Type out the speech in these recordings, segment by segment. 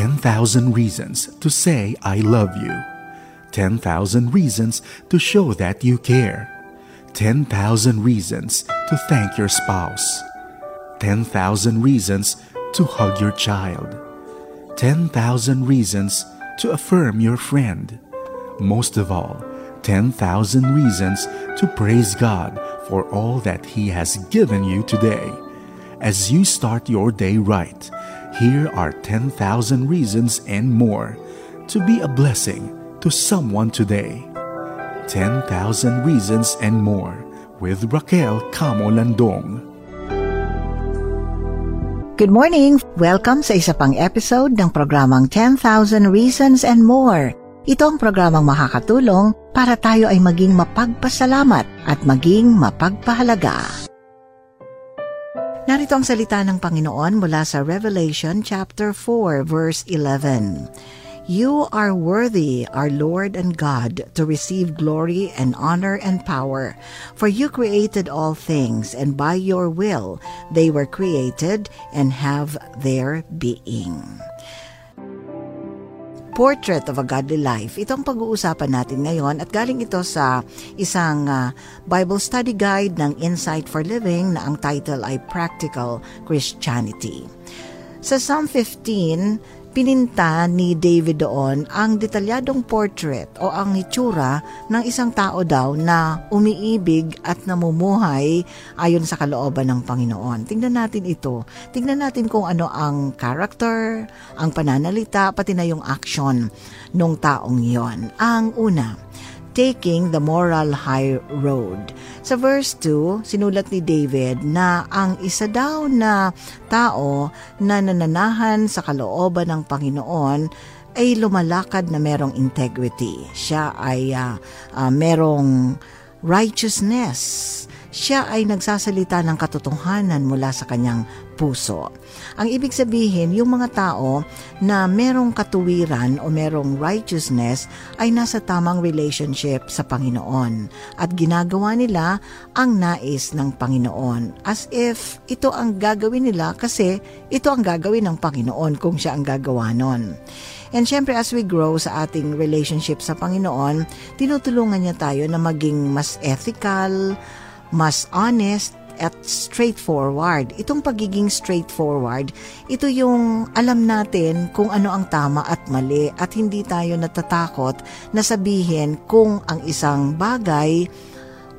10,000 reasons to say I love you. 10,000 reasons to show that you care. 10,000 reasons to thank your spouse. 10,000 reasons to hug your child. 10,000 reasons to affirm your friend. Most of all, 10,000 reasons to praise God for all that He has given you today. As you start your day right, here are 10,000 reasons and more to be a blessing to someone today. 10,000 Reasons and More with Raquel Camo Landong. Good morning! Welcome sa isa pang episode ng programang 10,000 Reasons and More. Ito ang programang makakatulong para tayo ay maging mapagpasalamat at maging mapagpahalaga. Narito ang salita ng Panginoon mula sa Revelation chapter 4 verse 11. You are worthy, our Lord and God, to receive glory and honor and power, for you created all things, and by your will they were created and have their being. Portrait of a Godly Life. Ito ang pag-uusapan natin ngayon at galing ito sa isang uh, Bible study guide ng Insight for Living na ang title ay Practical Christianity. Sa Psalm 15, Pininta ni David doon ang detalyadong portrait o ang itsura ng isang tao daw na umiibig at namumuhay ayon sa kalooban ng Panginoon. Tingnan natin ito. Tingnan natin kung ano ang character, ang pananalita, pati na yung action ng taong yon. Ang una, taking the moral high road. Sa verse 2, sinulat ni David na ang isa daw na tao na nananahan sa kalooban ng Panginoon ay lumalakad na merong integrity. Siya ay uh, uh, merong righteousness siya ay nagsasalita ng katotohanan mula sa kanyang puso. Ang ibig sabihin, yung mga tao na merong katuwiran o merong righteousness ay nasa tamang relationship sa Panginoon at ginagawa nila ang nais ng Panginoon as if ito ang gagawin nila kasi ito ang gagawin ng Panginoon kung siya ang gagawa nun. And syempre as we grow sa ating relationship sa Panginoon, tinutulungan niya tayo na maging mas ethical, mas honest at straightforward. Itong pagiging straightforward, ito yung alam natin kung ano ang tama at mali at hindi tayo natatakot na sabihin kung ang isang bagay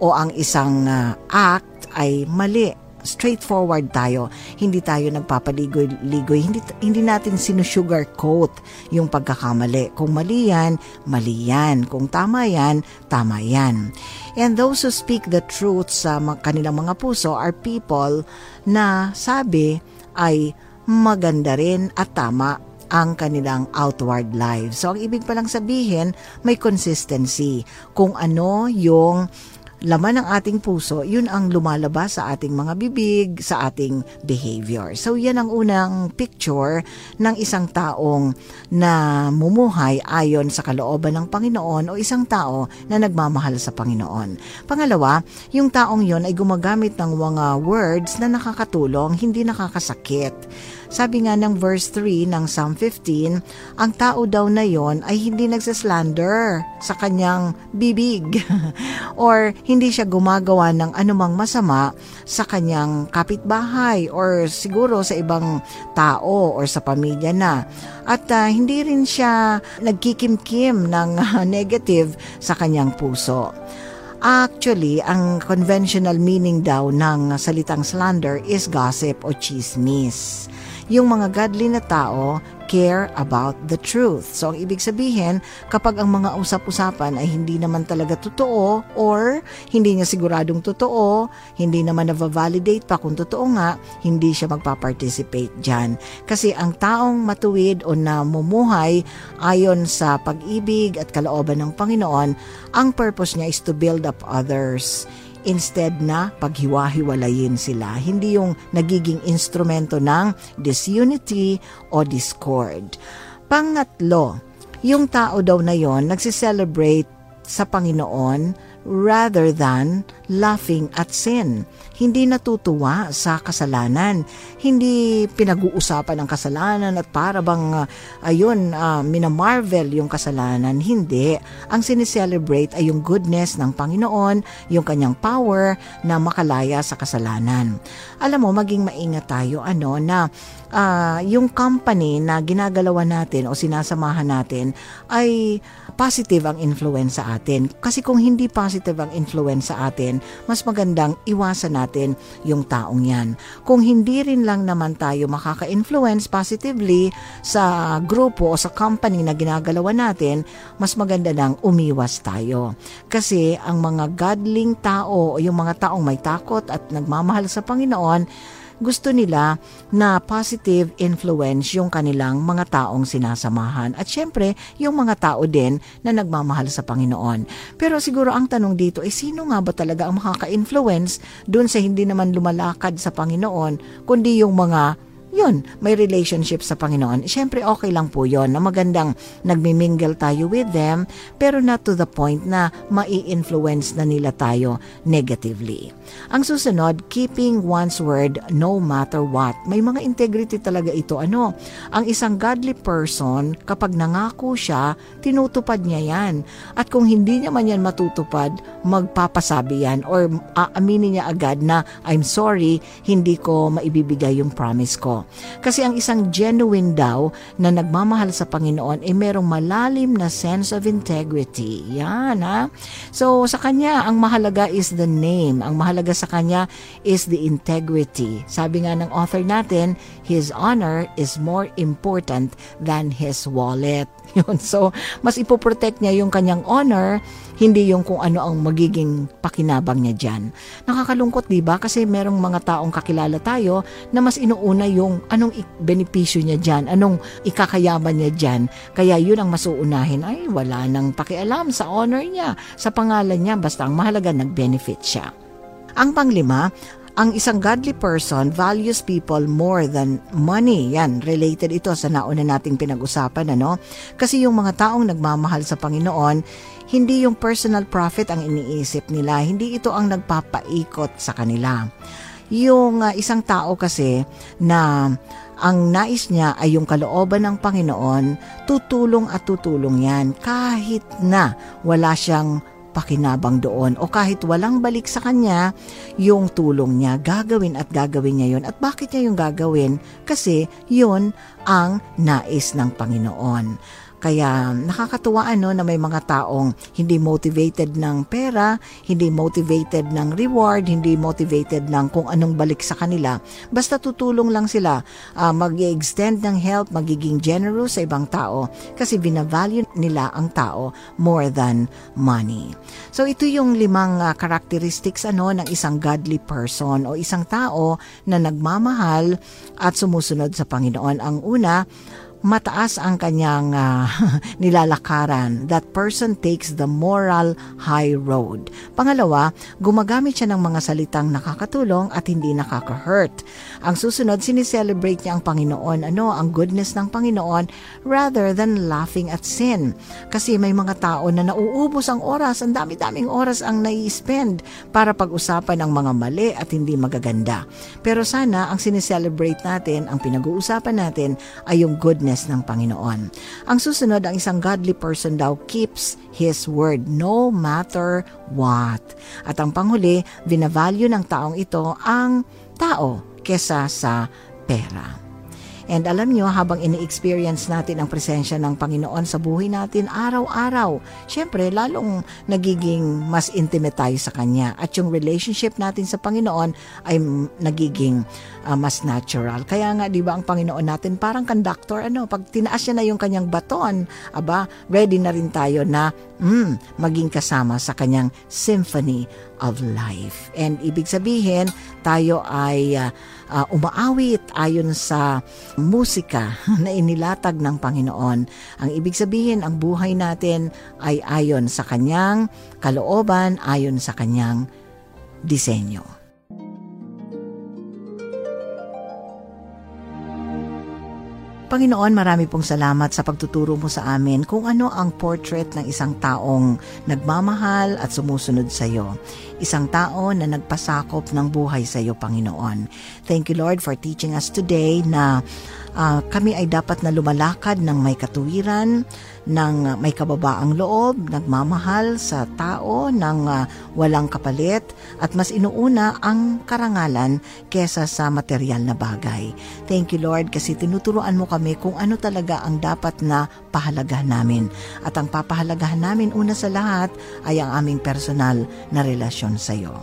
o ang isang uh, act ay mali straightforward tayo. Hindi tayo nagpapaligoy-ligoy. Hindi, hindi natin sinusugarcoat yung pagkakamali. Kung mali yan, mali yan. Kung tama yan, tama yan. And those who speak the truth sa kanilang mga puso are people na sabi ay maganda rin at tama ang kanilang outward lives. So, ang ibig palang sabihin, may consistency. Kung ano yung laman ng ating puso, yun ang lumalabas sa ating mga bibig, sa ating behavior. So yan ang unang picture ng isang taong na mumuhay ayon sa kalooban ng Panginoon o isang tao na nagmamahal sa Panginoon. Pangalawa, yung taong yon ay gumagamit ng mga words na nakakatulong, hindi nakakasakit. Sabi nga ng verse 3 ng Psalm 15, ang tao daw na yon ay hindi nagsaslander sa kanyang bibig or hindi siya gumagawa ng anumang masama sa kanyang kapitbahay or siguro sa ibang tao or sa pamilya na. At uh, hindi rin siya nagkikimkim ng uh, negative sa kanyang puso. Actually, ang conventional meaning daw ng salitang slander is gossip o chismis yung mga godly na tao care about the truth. So, ang ibig sabihin, kapag ang mga usap-usapan ay hindi naman talaga totoo or hindi niya siguradong totoo, hindi naman na-validate pa kung totoo nga, hindi siya magpa-participate dyan. Kasi ang taong matuwid o namumuhay ayon sa pag-ibig at kalooban ng Panginoon, ang purpose niya is to build up others instead na paghiwa-hiwalayin sila. Hindi yung nagiging instrumento ng disunity o discord. Pangatlo, yung tao daw na yon nagsiselebrate sa Panginoon rather than laughing at sin. Hindi natutuwa sa kasalanan. Hindi pinag-uusapan ang kasalanan at para bang, uh, ayun, uh, minamarvel yung kasalanan. Hindi. Ang sineselebrate ay yung goodness ng Panginoon, yung kanyang power na makalaya sa kasalanan. Alam mo, maging maingat tayo ano na uh, yung company na ginagalawan natin o sinasamahan natin ay positive ang influence sa atin. Kasi kung hindi positive ang influence sa atin, mas magandang iwasan natin yung taong yan. Kung hindi rin lang naman tayo makaka-influence positively sa grupo o sa company na ginagalawan natin, mas maganda nang umiwas tayo. Kasi ang mga godling tao o yung mga taong may takot at nagmamahal sa Panginoon, gusto nila na positive influence yung kanilang mga taong sinasamahan. At syempre, yung mga tao din na nagmamahal sa Panginoon. Pero siguro ang tanong dito ay sino nga ba talaga ang makaka-influence dun sa hindi naman lumalakad sa Panginoon, kundi yung mga yun, may relationship sa Panginoon. Siyempre, okay lang po yon na magandang nagmimingle tayo with them, pero not to the point na mai-influence na nila tayo negatively. Ang susunod, keeping one's word no matter what. May mga integrity talaga ito. Ano? Ang isang godly person, kapag nangako siya, tinutupad niya yan. At kung hindi niya man yan matutupad, magpapasabi yan or aaminin niya agad na, I'm sorry, hindi ko maibibigay yung promise ko. Kasi ang isang genuine daw na nagmamahal sa Panginoon ay merong malalim na sense of integrity. Yan ha. So sa kanya, ang mahalaga is the name. Ang mahalaga sa kanya is the integrity. Sabi nga ng author natin, his honor is more important than his wallet. Yun. So, mas ipoprotect niya yung kanyang honor, hindi yung kung ano ang magiging pakinabang niya dyan. Nakakalungkot, di ba? Kasi merong mga taong kakilala tayo na mas inuuna yung anong benepisyo niya dyan, anong ikakayaman niya dyan. Kaya yun ang masuunahin. Ay, wala nang pakialam sa honor niya, sa pangalan niya. Basta ang mahalaga, nag-benefit siya. Ang panglima, ang isang godly person values people more than money. Yan, related ito sa nauna nating pinag-usapan, ano? Kasi yung mga taong nagmamahal sa Panginoon, hindi yung personal profit ang iniisip nila, hindi ito ang nagpapaikot sa kanila. Yung uh, isang tao kasi na ang nais niya ay yung kalooban ng Panginoon, tutulong at tutulong yan kahit na wala siyang pakinabang doon o kahit walang balik sa kanya, yung tulong niya, gagawin at gagawin niya yon At bakit niya yung gagawin? Kasi yun ang nais ng Panginoon. Kaya nakakatuwa ano na may mga taong hindi motivated ng pera, hindi motivated ng reward, hindi motivated ng kung anong balik sa kanila. Basta tutulong lang sila, uh, mag-extend ng help, magiging generous sa ibang tao kasi binavalue nila ang tao more than money. So ito yung limang uh, characteristics ano ng isang godly person o isang tao na nagmamahal at sumusunod sa Panginoon. Ang una, mataas ang kanyang uh, nilalakaran. That person takes the moral high road. Pangalawa, gumagamit siya ng mga salitang nakakatulong at hindi nakaka-hurt. Ang susunod, sinicelebrate niya ang Panginoon, ano, ang goodness ng Panginoon rather than laughing at sin. Kasi may mga tao na nauubos ang oras, ang dami-daming oras ang nai-spend para pag-usapan ang mga mali at hindi magaganda. Pero sana ang sinicelebrate natin, ang pinag-uusapan natin ay yung goodness goodness ng Panginoon. Ang susunod, ang isang godly person daw keeps His word no matter what. At ang panghuli, binavalue ng taong ito ang tao kesa sa pera. And alam nyo, habang ini-experience natin ang presensya ng Panginoon sa buhay natin araw-araw, syempre lalong nagiging mas intimate tayo sa Kanya. At yung relationship natin sa Panginoon ay nagiging uh, mas natural. Kaya nga, di ba, ang Panginoon natin parang conductor, ano, pag tinaas niya na yung kanyang baton, aba, ready na rin tayo na mm, maging kasama sa kanyang symphony of life. And ibig sabihin, tayo ay uh, uh, umaawit ayon sa musika na inilatag ng Panginoon. Ang ibig sabihin, ang buhay natin ay ayon sa kanyang kalooban, ayon sa kanyang disenyo. Panginoon, marami pong salamat sa pagtuturo mo sa amin kung ano ang portrait ng isang taong nagmamahal at sumusunod sa iyo. Isang tao na nagpasakop ng buhay sa iyo, Panginoon. Thank you, Lord, for teaching us today na uh, kami ay dapat na lumalakad ng may katuwiran, ng may kababaang loob, nagmamahal sa tao ng uh, walang kapalit at mas inuuna ang karangalan kesa sa material na bagay. Thank you Lord kasi tinuturuan mo kami kung ano talaga ang dapat na pahalagahan namin. At ang papahalagahan namin una sa lahat ay ang aming personal na relasyon sa iyo.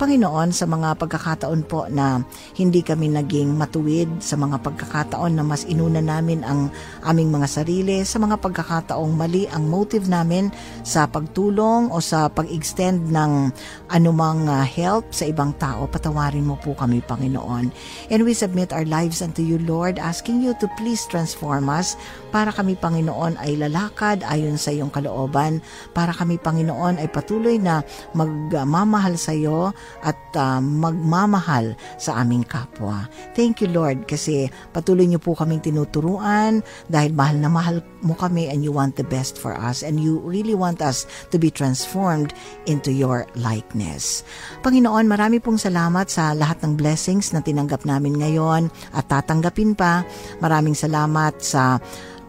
Panginoon, sa mga pagkakataon po na hindi kami naging matuwid, sa mga pagkakataon na mas inuna namin ang aming mga sarili, sa mga pagkakataon pagkakataong mali ang motive namin sa pagtulong o sa pag-extend ng anumang uh, help sa ibang tao, patawarin mo po kami, Panginoon. And we submit our lives unto you, Lord, asking you to please transform us para kami, Panginoon, ay lalakad ayon sa iyong kalooban, para kami, Panginoon, ay patuloy na magmamahal sa iyo at uh, magmamahal sa aming kapwa. Thank you, Lord, kasi patuloy niyo po kaming tinuturuan dahil mahal na mahal mo kami and you want the best for us and you really want us to be transformed into your likeness. Panginoon, marami pong salamat sa lahat ng blessings na tinanggap namin ngayon at tatanggapin pa. Maraming salamat sa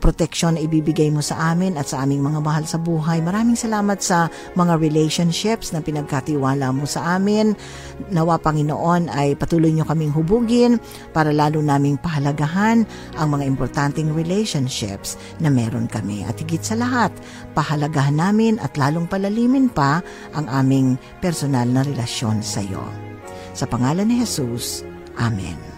proteksyon na ibibigay mo sa amin at sa aming mga mahal sa buhay. Maraming salamat sa mga relationships na pinagkatiwala mo sa amin. Nawa Panginoon ay patuloy niyo kaming hubugin para lalo naming pahalagahan ang mga importanteng relationships na meron kami. At higit sa lahat, pahalagahan namin at lalong palalimin pa ang aming personal na relasyon sa iyo. Sa pangalan ni Jesus, Amen.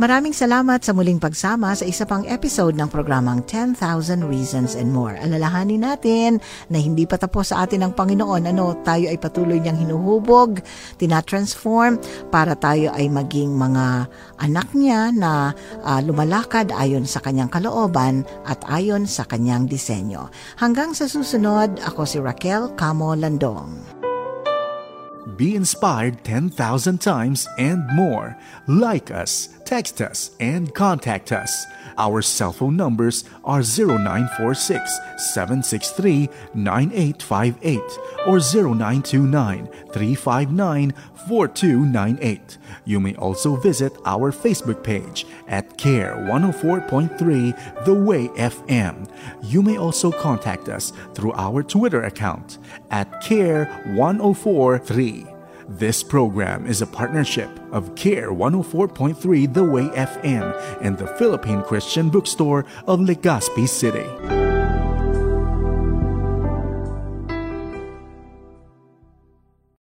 Maraming salamat sa muling pagsama sa isa pang episode ng programang 10,000 Reasons and More. Alalahanin natin na hindi pa tapos sa atin ang Panginoon. Ano, tayo ay patuloy niyang hinuhubog, tinatransform para tayo ay maging mga anak niya na uh, lumalakad ayon sa kanyang kalooban at ayon sa kanyang disenyo. Hanggang sa susunod, ako si Raquel Camo Landong. Be inspired 10,000 times and more. Like us, text us, and contact us. Our cell phone numbers are 0946 763 9858 or 0929 359 4298. You may also visit our Facebook page at CARE 104.3 The Way FM. You may also contact us through our Twitter account at CARE 1043. This program is a partnership of CARE 104.3 The Way FM and the Philippine Christian Bookstore of Legazpi City.